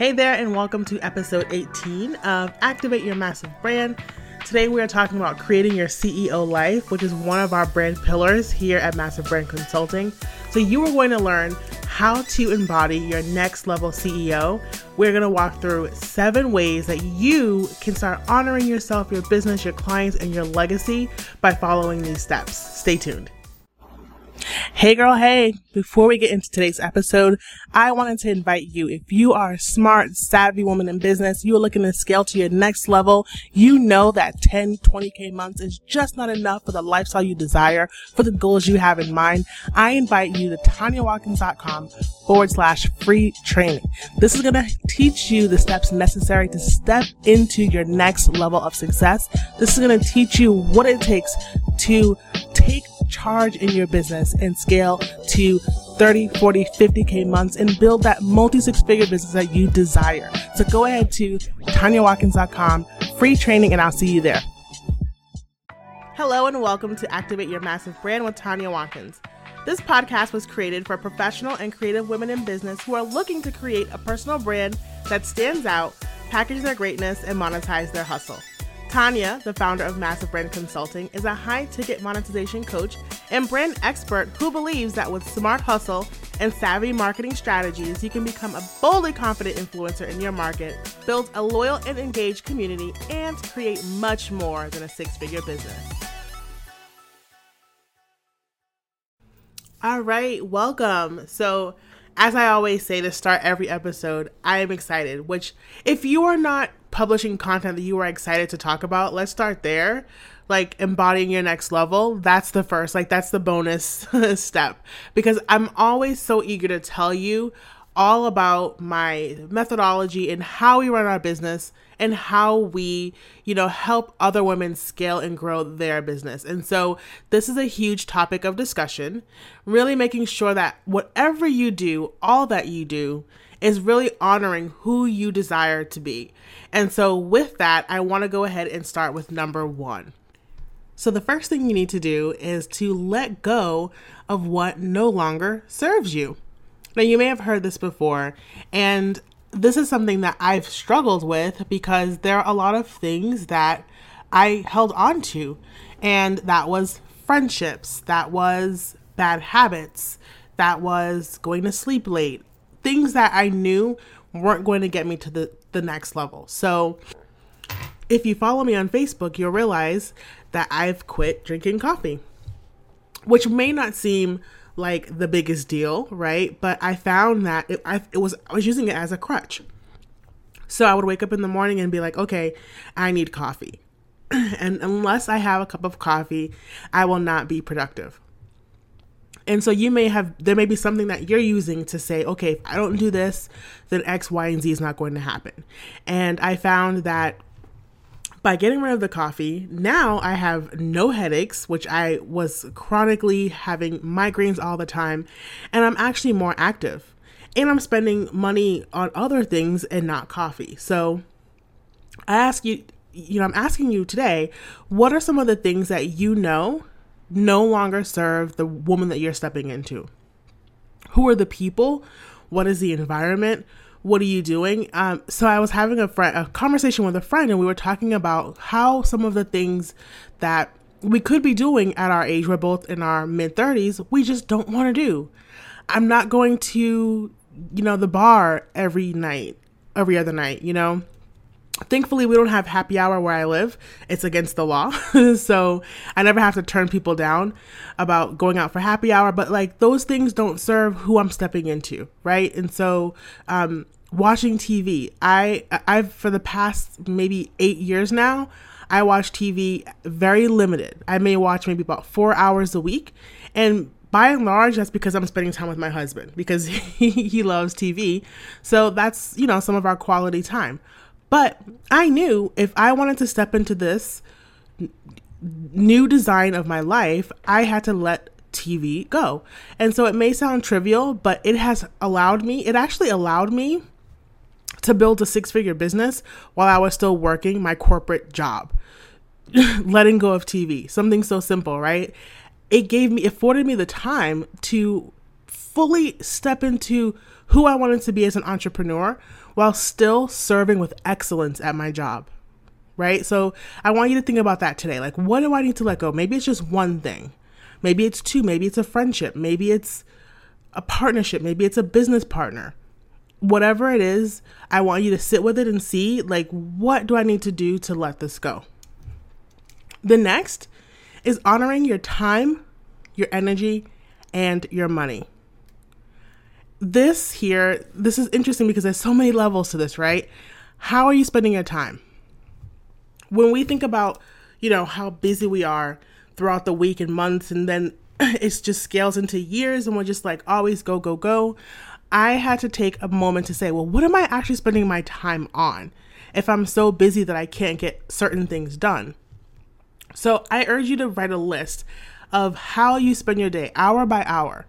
Hey there, and welcome to episode 18 of Activate Your Massive Brand. Today, we are talking about creating your CEO life, which is one of our brand pillars here at Massive Brand Consulting. So, you are going to learn how to embody your next level CEO. We're going to walk through seven ways that you can start honoring yourself, your business, your clients, and your legacy by following these steps. Stay tuned. Hey girl, hey. Before we get into today's episode, I wanted to invite you. If you are a smart, savvy woman in business, you are looking to scale to your next level, you know that 10, 20k months is just not enough for the lifestyle you desire, for the goals you have in mind. I invite you to tanyawatkins.com forward slash free training. This is going to teach you the steps necessary to step into your next level of success. This is going to teach you what it takes to take charge in your business and scale to 30, 40, 50K months and build that multi six figure business that you desire. So go ahead to tanyawatkins.com, free training, and I'll see you there. Hello and welcome to Activate Your Massive Brand with Tanya Watkins. This podcast was created for professional and creative women in business who are looking to create a personal brand that stands out, package their greatness, and monetize their hustle. Tanya, the founder of Massive Brand Consulting, is a high ticket monetization coach and brand expert who believes that with smart hustle and savvy marketing strategies, you can become a boldly confident influencer in your market, build a loyal and engaged community, and create much more than a six figure business. All right, welcome. So, as I always say to start every episode, I am excited, which, if you are not publishing content that you are excited to talk about, let's start there. Like embodying your next level, that's the first, like, that's the bonus step. Because I'm always so eager to tell you all about my methodology and how we run our business and how we, you know, help other women scale and grow their business. And so this is a huge topic of discussion, really making sure that whatever you do, all that you do, is really honoring who you desire to be. And so, with that, I want to go ahead and start with number one. So, the first thing you need to do is to let go of what no longer serves you. Now, you may have heard this before, and this is something that I've struggled with because there are a lot of things that I held on to, and that was friendships, that was bad habits, that was going to sleep late, things that I knew weren't going to get me to the, the next level. So, if you follow me on Facebook, you'll realize that I've quit drinking coffee, which may not seem like the biggest deal, right? But I found that it, I, it was I was using it as a crutch. So I would wake up in the morning and be like, okay, I need coffee. and unless I have a cup of coffee, I will not be productive. And so you may have, there may be something that you're using to say, okay, if I don't do this, then X, Y, and Z is not going to happen. And I found that by getting rid of the coffee, now I have no headaches, which I was chronically having migraines all the time, and I'm actually more active. And I'm spending money on other things and not coffee. So I ask you, you know, I'm asking you today, what are some of the things that you know no longer serve the woman that you're stepping into. Who are the people? What is the environment? What are you doing? Um, so I was having a friend, a conversation with a friend, and we were talking about how some of the things that we could be doing at our age, we're both in our mid 30s, we just don't want to do. I'm not going to, you know, the bar every night, every other night, you know? Thankfully, we don't have happy hour where I live. It's against the law. so I never have to turn people down about going out for happy hour. But like those things don't serve who I'm stepping into, right? And so, um, watching TV, I, I've, for the past maybe eight years now, I watch TV very limited. I may watch maybe about four hours a week. And by and large, that's because I'm spending time with my husband because he, he loves TV. So that's, you know, some of our quality time. But I knew if I wanted to step into this new design of my life, I had to let TV go. And so it may sound trivial, but it has allowed me, it actually allowed me to build a six figure business while I was still working my corporate job. Letting go of TV, something so simple, right? It gave me, afforded me the time to fully step into who I wanted to be as an entrepreneur while still serving with excellence at my job? Right? So I want you to think about that today. Like, what do I need to let go? Maybe it's just one thing. Maybe it's two. Maybe it's a friendship. Maybe it's a partnership. Maybe it's a business partner. Whatever it is, I want you to sit with it and see, like, what do I need to do to let this go? The next is honoring your time, your energy, and your money. This here, this is interesting because there's so many levels to this, right? How are you spending your time? When we think about, you know, how busy we are throughout the week and months, and then it just scales into years, and we're just like always go, go, go. I had to take a moment to say, well, what am I actually spending my time on if I'm so busy that I can't get certain things done? So I urge you to write a list of how you spend your day, hour by hour.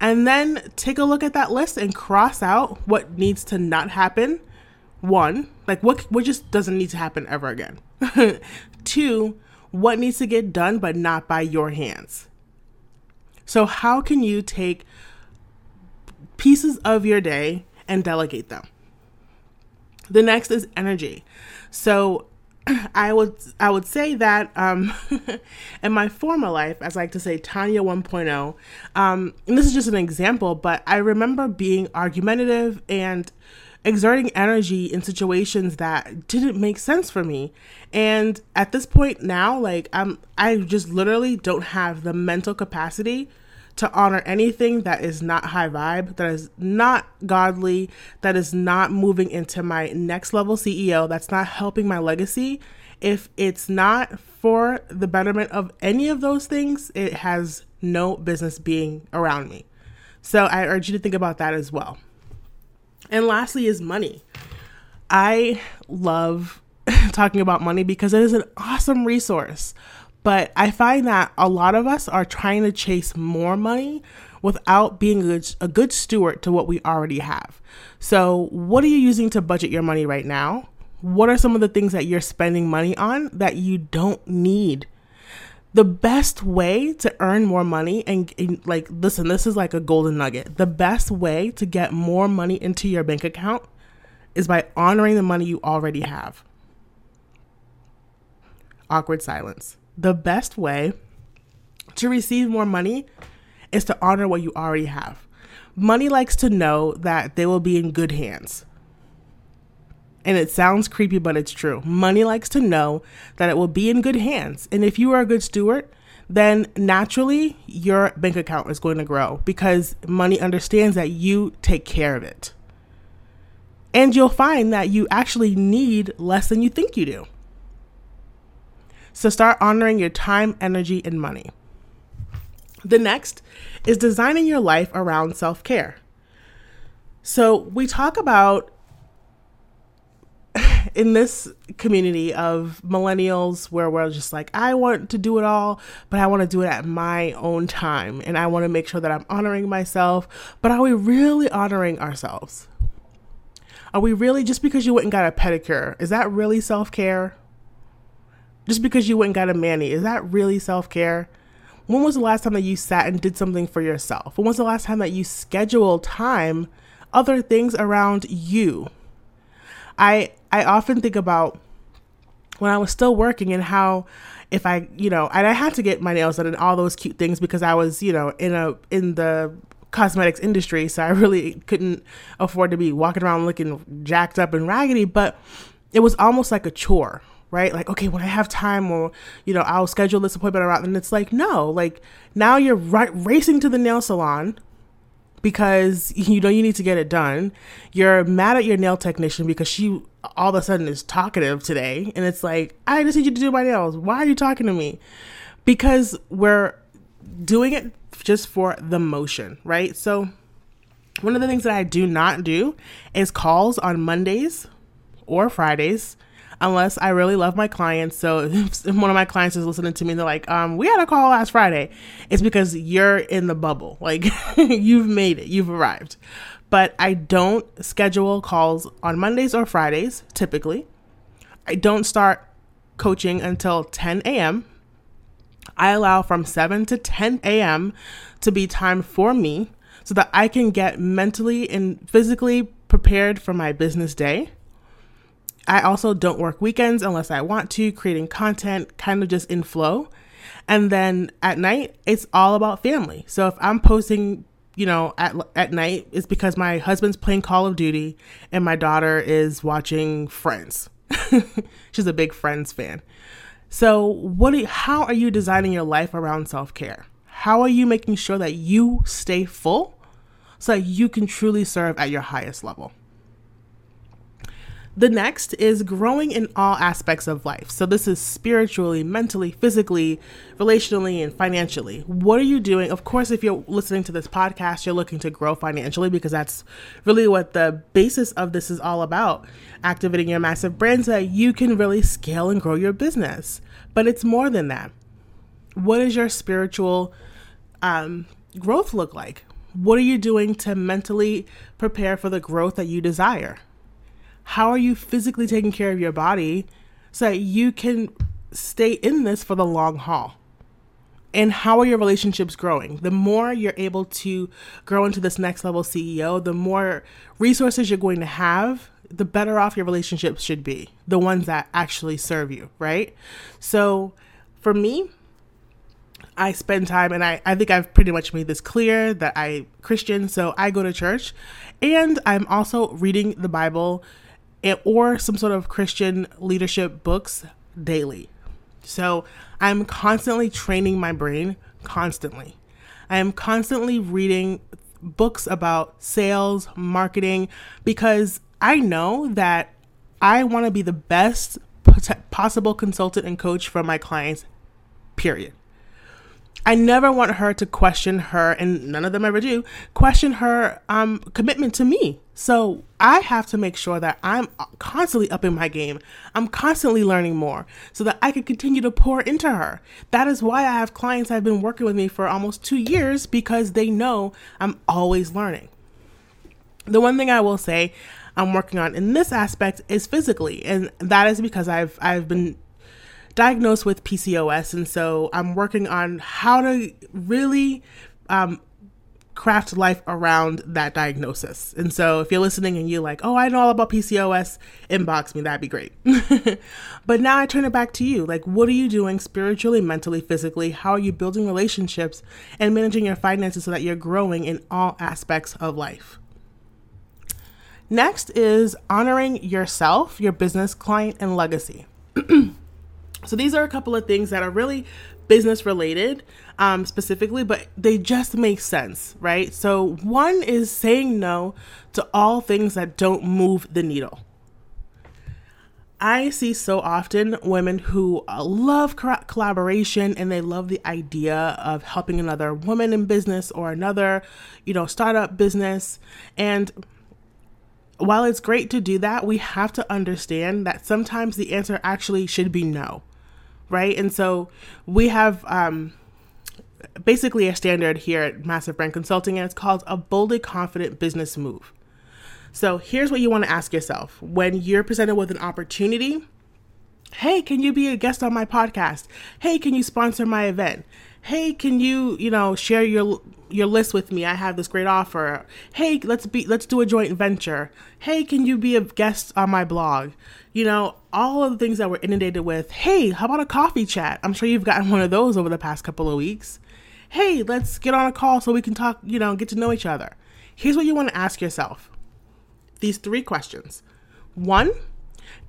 And then take a look at that list and cross out what needs to not happen. One, like what what just doesn't need to happen ever again. Two, what needs to get done but not by your hands. So how can you take pieces of your day and delegate them? The next is energy. So I would I would say that um, in my former life, as I like to say, Tanya 1.0, um, and this is just an example, but I remember being argumentative and exerting energy in situations that didn't make sense for me. And at this point now, like I'm, I just literally don't have the mental capacity to honor anything that is not high vibe, that is not godly, that is not moving into my next level CEO, that's not helping my legacy. If it's not for the betterment of any of those things, it has no business being around me. So I urge you to think about that as well. And lastly, is money. I love talking about money because it is an awesome resource. But I find that a lot of us are trying to chase more money without being a good, a good steward to what we already have. So, what are you using to budget your money right now? What are some of the things that you're spending money on that you don't need? The best way to earn more money and, and, like listen, this is like a golden nugget. The best way to get more money into your bank account is by honoring the money you already have. Awkward silence the best way to receive more money is to honor what you already have. Money likes to know that they will be in good hands. And it sounds creepy, but it's true. Money likes to know that it will be in good hands. And if you are a good steward, then naturally your bank account is going to grow because money understands that you take care of it. And you'll find that you actually need less than you think you do. So start honoring your time, energy, and money. The next is designing your life around self care. So we talk about in this community of millennials where we're just like, I want to do it all, but I want to do it at my own time. And I want to make sure that I'm honoring myself. But are we really honoring ourselves? Are we really, just because you went and got a pedicure, is that really self care? Just because you went and got a mani, is that really self care? When was the last time that you sat and did something for yourself? When was the last time that you scheduled time, other things around you? I I often think about when I was still working and how if I, you know, and I had to get my nails done and all those cute things because I was, you know, in a in the cosmetics industry, so I really couldn't afford to be walking around looking jacked up and raggedy, but it was almost like a chore, right? Like, okay, when I have time or, you know, I'll schedule this appointment around. And it's like, no, like now you're right, racing to the nail salon because you know you need to get it done. You're mad at your nail technician because she all of a sudden is talkative today. And it's like, I just need you to do my nails. Why are you talking to me? Because we're doing it just for the motion, right? So, one of the things that I do not do is calls on Mondays or Fridays unless I really love my clients. So if one of my clients is listening to me, and they're like, um, we had a call last Friday. It's because you're in the bubble. Like you've made it, you've arrived. But I don't schedule calls on Mondays or Fridays typically. I don't start coaching until 10 a.m. I allow from 7 to 10 a.m. to be time for me so that I can get mentally and physically prepared for my business day. I also don't work weekends unless I want to, creating content kind of just in flow. And then at night, it's all about family. So if I'm posting, you know, at at night, it's because my husband's playing Call of Duty and my daughter is watching Friends. She's a big Friends fan. So, what you, how are you designing your life around self-care? How are you making sure that you stay full so that you can truly serve at your highest level? The next is growing in all aspects of life. So, this is spiritually, mentally, physically, relationally, and financially. What are you doing? Of course, if you're listening to this podcast, you're looking to grow financially because that's really what the basis of this is all about activating your massive brand so that you can really scale and grow your business. But it's more than that. What does your spiritual um, growth look like? What are you doing to mentally prepare for the growth that you desire? How are you physically taking care of your body so that you can stay in this for the long haul? And how are your relationships growing? The more you're able to grow into this next level CEO, the more resources you're going to have, the better off your relationships should be. The ones that actually serve you, right? So for me, I spend time, and I, I think I've pretty much made this clear that I Christian, so I go to church, and I'm also reading the Bible or some sort of Christian leadership books daily. So I'm constantly training my brain, constantly. I am constantly reading books about sales, marketing, because I know that I want to be the best possible consultant and coach for my clients, period. I never want her to question her, and none of them ever do, question her um, commitment to me. So I have to make sure that I'm constantly up in my game. I'm constantly learning more so that I can continue to pour into her. That is why I have clients that have been working with me for almost two years because they know I'm always learning. The one thing I will say I'm working on in this aspect is physically, and that is because I've I've been diagnosed with PCOS, and so I'm working on how to really um, craft life around that diagnosis. And so if you're listening and you're like, oh, I know all about PCOS, inbox me, that'd be great. but now I turn it back to you. Like, what are you doing spiritually, mentally, physically? How are you building relationships and managing your finances so that you're growing in all aspects of life? Next is honoring yourself, your business, client, and legacy. So these are a couple of things that are really business related um, specifically, but they just make sense, right? So one is saying no to all things that don't move the needle. I see so often women who uh, love collaboration and they love the idea of helping another woman in business or another, you know, startup business. And while it's great to do that, we have to understand that sometimes the answer actually should be no right? And so we have um, basically a standard here at Massive Brand Consulting, and it's called a boldly confident business move. So here's what you want to ask yourself when you're presented with an opportunity. Hey, can you be a guest on my podcast? Hey, can you sponsor my event? Hey, can you, you know, share your your list with me? I have this great offer. Hey, let's be let's do a joint venture. Hey, can you be a guest on my blog? you know, all of the things that we're inundated with. Hey, how about a coffee chat? I'm sure you've gotten one of those over the past couple of weeks. Hey, let's get on a call so we can talk, you know, get to know each other. Here's what you want to ask yourself these three questions. One,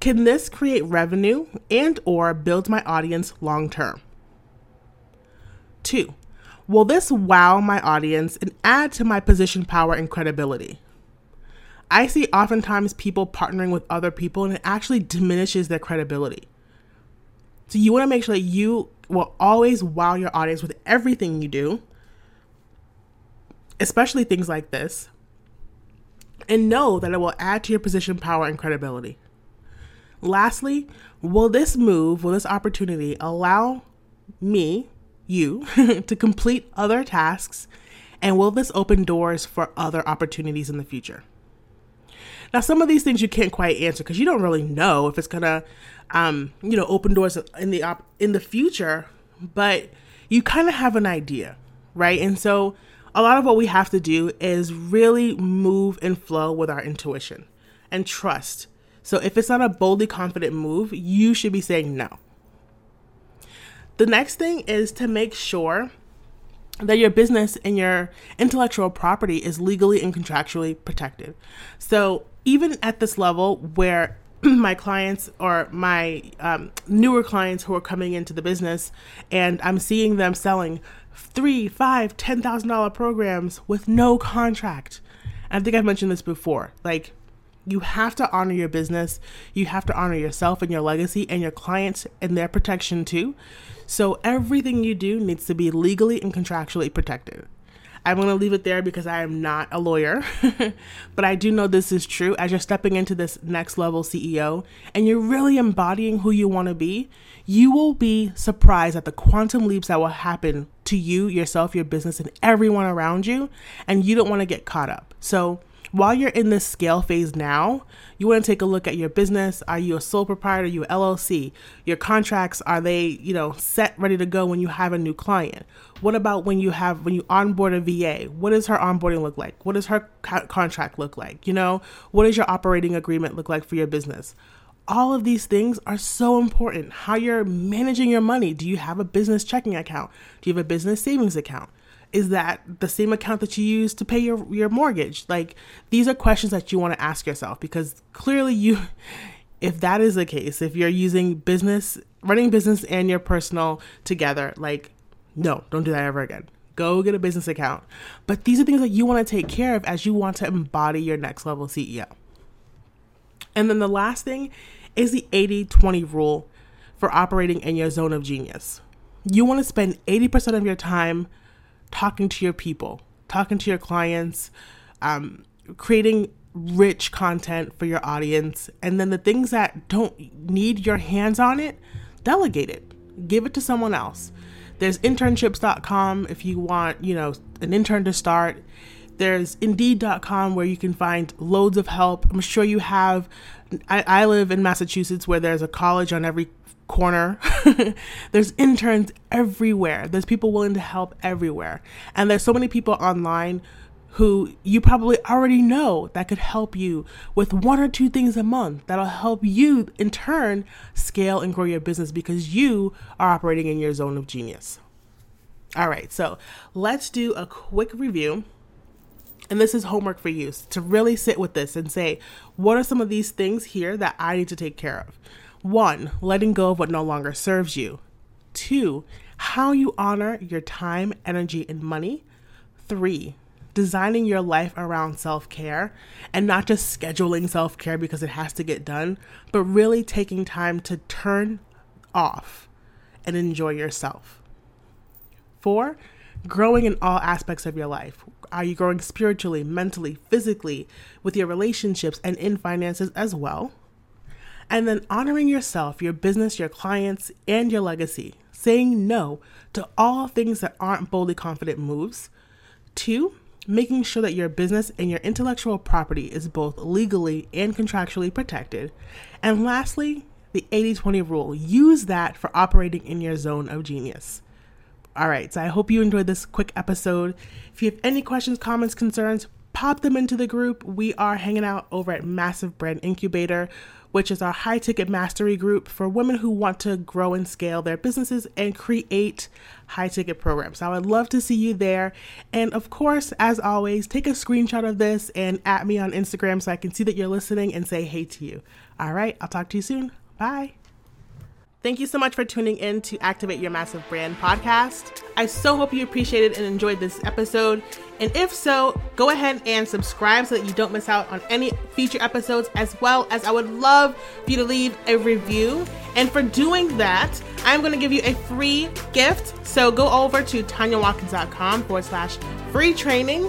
can this create revenue and or build my audience long term? Two, will this wow my audience and add to my position power and credibility? I see oftentimes people partnering with other people and it actually diminishes their credibility. So you want to make sure that you will always wow your audience with everything you do, especially things like this, and know that it will add to your position power and credibility. Lastly, will this move, will this opportunity allow me, you, to complete other tasks? And will this open doors for other opportunities in the future? Now, some of these things you can't quite answer because you don't really know if it's gonna, um, you know, open doors in the op- in the future, but you kind of have an idea, right? And so, a lot of what we have to do is really move and flow with our intuition and trust. So if it's not a boldly confident move, you should be saying no. The next thing is to make sure that your business and your intellectual property is legally and contractually protected. So even at this level where my clients or my um, newer clients who are coming into the business and i'm seeing them selling three five ten thousand dollar programs with no contract i think i've mentioned this before like you have to honor your business you have to honor yourself and your legacy and your clients and their protection too so everything you do needs to be legally and contractually protected I'm going to leave it there because I am not a lawyer, but I do know this is true. As you're stepping into this next level CEO and you're really embodying who you want to be, you will be surprised at the quantum leaps that will happen to you, yourself, your business, and everyone around you. And you don't want to get caught up. So, while you're in this scale phase now, you want to take a look at your business. Are you a sole proprietor? Are you LLC? Your contracts are they, you know, set ready to go when you have a new client? What about when you have when you onboard a VA? What does her onboarding look like? What does her co- contract look like? You know, what does your operating agreement look like for your business? All of these things are so important. How you're managing your money. Do you have a business checking account? Do you have a business savings account? Is that the same account that you use to pay your your mortgage? Like these are questions that you want to ask yourself because clearly you if that is the case if you're using business running business and your personal together like no don't do that ever again. Go get a business account. But these are things that you want to take care of as you want to embody your next level ceo and then the last thing is the 80-20 rule for operating in your zone of genius. You want to spend 80% of your time talking to your people, talking to your clients, um, creating rich content for your audience. And then the things that don't need your hands on it, delegate it, give it to someone else. There's internships.com if you want, you know, an intern to start. There's indeed.com where you can find loads of help. I'm sure you have. I, I live in Massachusetts where there's a college on every corner. there's interns everywhere. There's people willing to help everywhere. And there's so many people online who you probably already know that could help you with one or two things a month that'll help you in turn scale and grow your business because you are operating in your zone of genius. All right, so let's do a quick review. And this is homework for you to really sit with this and say, what are some of these things here that I need to take care of? One, letting go of what no longer serves you. Two, how you honor your time, energy, and money. Three, designing your life around self care and not just scheduling self care because it has to get done, but really taking time to turn off and enjoy yourself. Four, growing in all aspects of your life. Are you growing spiritually, mentally, physically, with your relationships, and in finances as well? And then honoring yourself, your business, your clients, and your legacy. Saying no to all things that aren't boldly confident moves. Two, making sure that your business and your intellectual property is both legally and contractually protected. And lastly, the 80 20 rule. Use that for operating in your zone of genius. All right, so I hope you enjoyed this quick episode. If you have any questions, comments, concerns, pop them into the group. We are hanging out over at Massive Brand Incubator which is our high ticket mastery group for women who want to grow and scale their businesses and create high ticket programs. So I would love to see you there. And of course, as always, take a screenshot of this and at me on Instagram so I can see that you're listening and say hey to you. All right, I'll talk to you soon. Bye. Thank you so much for tuning in to Activate Your Massive Brand podcast. I so hope you appreciated and enjoyed this episode. And if so, go ahead and subscribe so that you don't miss out on any future episodes, as well as I would love for you to leave a review. And for doing that, I'm going to give you a free gift. So go over to tanyawatkins.com forward slash free training.